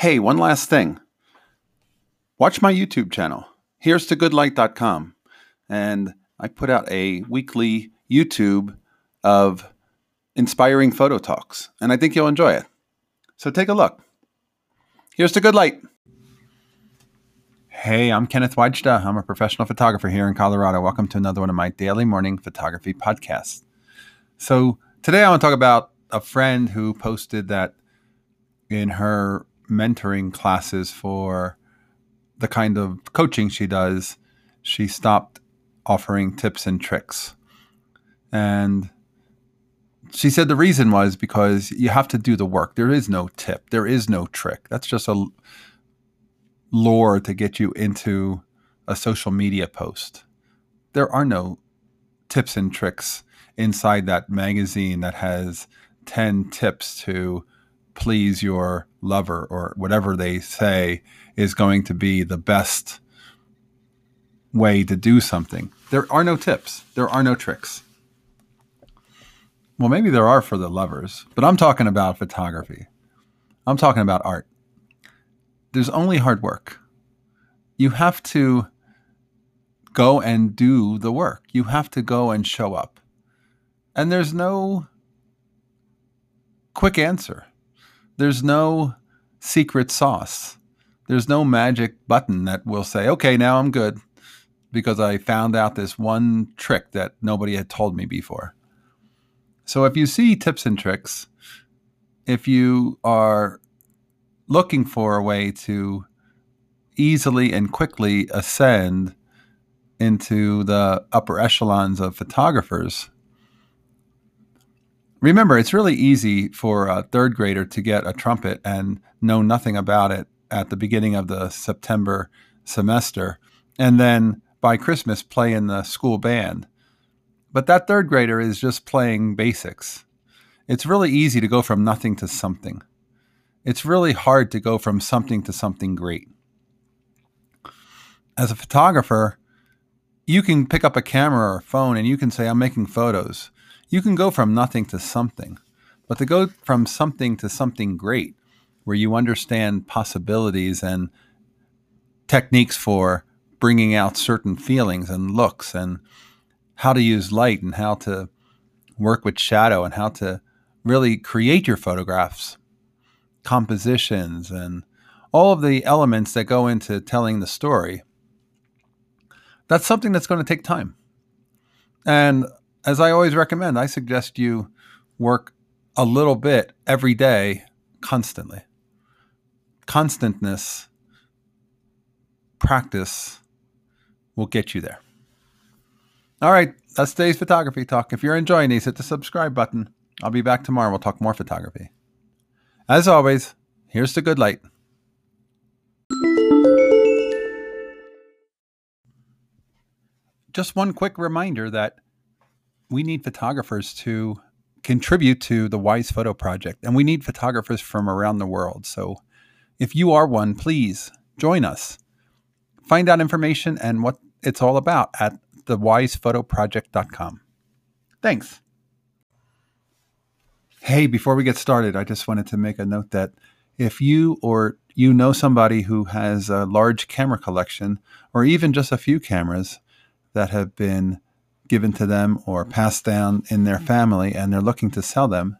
Hey, one last thing. Watch my YouTube channel. Here's to goodlight.com. And I put out a weekly YouTube of inspiring photo talks, and I think you'll enjoy it. So take a look. Here's to good light. Hey, I'm Kenneth Wajda. I'm a professional photographer here in Colorado. Welcome to another one of my daily morning photography podcasts. So today I want to talk about a friend who posted that in her mentoring classes for the kind of coaching she does, she stopped offering tips and tricks. And she said the reason was because you have to do the work. There is no tip, there is no trick. That's just a lure to get you into a social media post. There are no tips and tricks inside that magazine that has 10 tips to please your lover or whatever they say is going to be the best way to do something. There are no tips, there are no tricks. Well, maybe there are for the lovers, but I'm talking about photography. I'm talking about art. There's only hard work. You have to go and do the work. You have to go and show up. And there's no quick answer. There's no secret sauce. There's no magic button that will say, okay, now I'm good because I found out this one trick that nobody had told me before. So if you see tips and tricks, if you are looking for a way to easily and quickly ascend into the upper echelons of photographers, remember, it's really easy for a third grader to get a trumpet and know nothing about it at the beginning of the September semester, and then by Christmas play in the school band. But that third grader is just playing basics. It's really easy to go from nothing to something. It's really hard to go from something to something great. As a photographer, you can pick up a camera or a phone and you can say, I'm making photos. You can go from nothing to something. But to go from something to something great, where you understand possibilities and techniques for bringing out certain feelings and looks and how to use light and how to work with shadow and how to really create your photographs, compositions, and all of the elements that go into telling the story. That's something that's going to take time. And as I always recommend, I suggest you work a little bit every day, constantly. Constantness, practice will get you there. All right, that's today's photography talk. If you're enjoying these, hit the subscribe button. I'll be back tomorrow. We'll talk more photography. As always, here's the good light. Just one quick reminder that we need photographers to contribute to the Wise Photo Project, and we need photographers from around the world. So if you are one, please join us. Find out information and what it's all about at thewisephotoproject.com. Thanks. Hey, before we get started, I just wanted to make a note that if you or you know somebody who has a large camera collection or even just a few cameras that have been given to them or passed down in their mm-hmm. family and they're looking to sell them,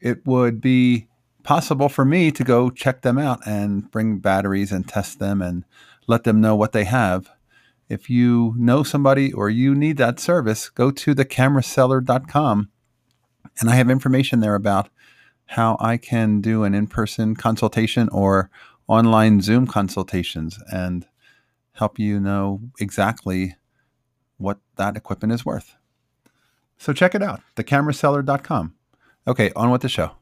it would be possible for me to go check them out and bring batteries and test them and let them know what they have. If you know somebody or you need that service, go to thecameraseller.com and I have information there about how I can do an in person consultation or online Zoom consultations and help you know exactly what that equipment is worth. So check it out, thecameraseller.com. Okay, on with the show.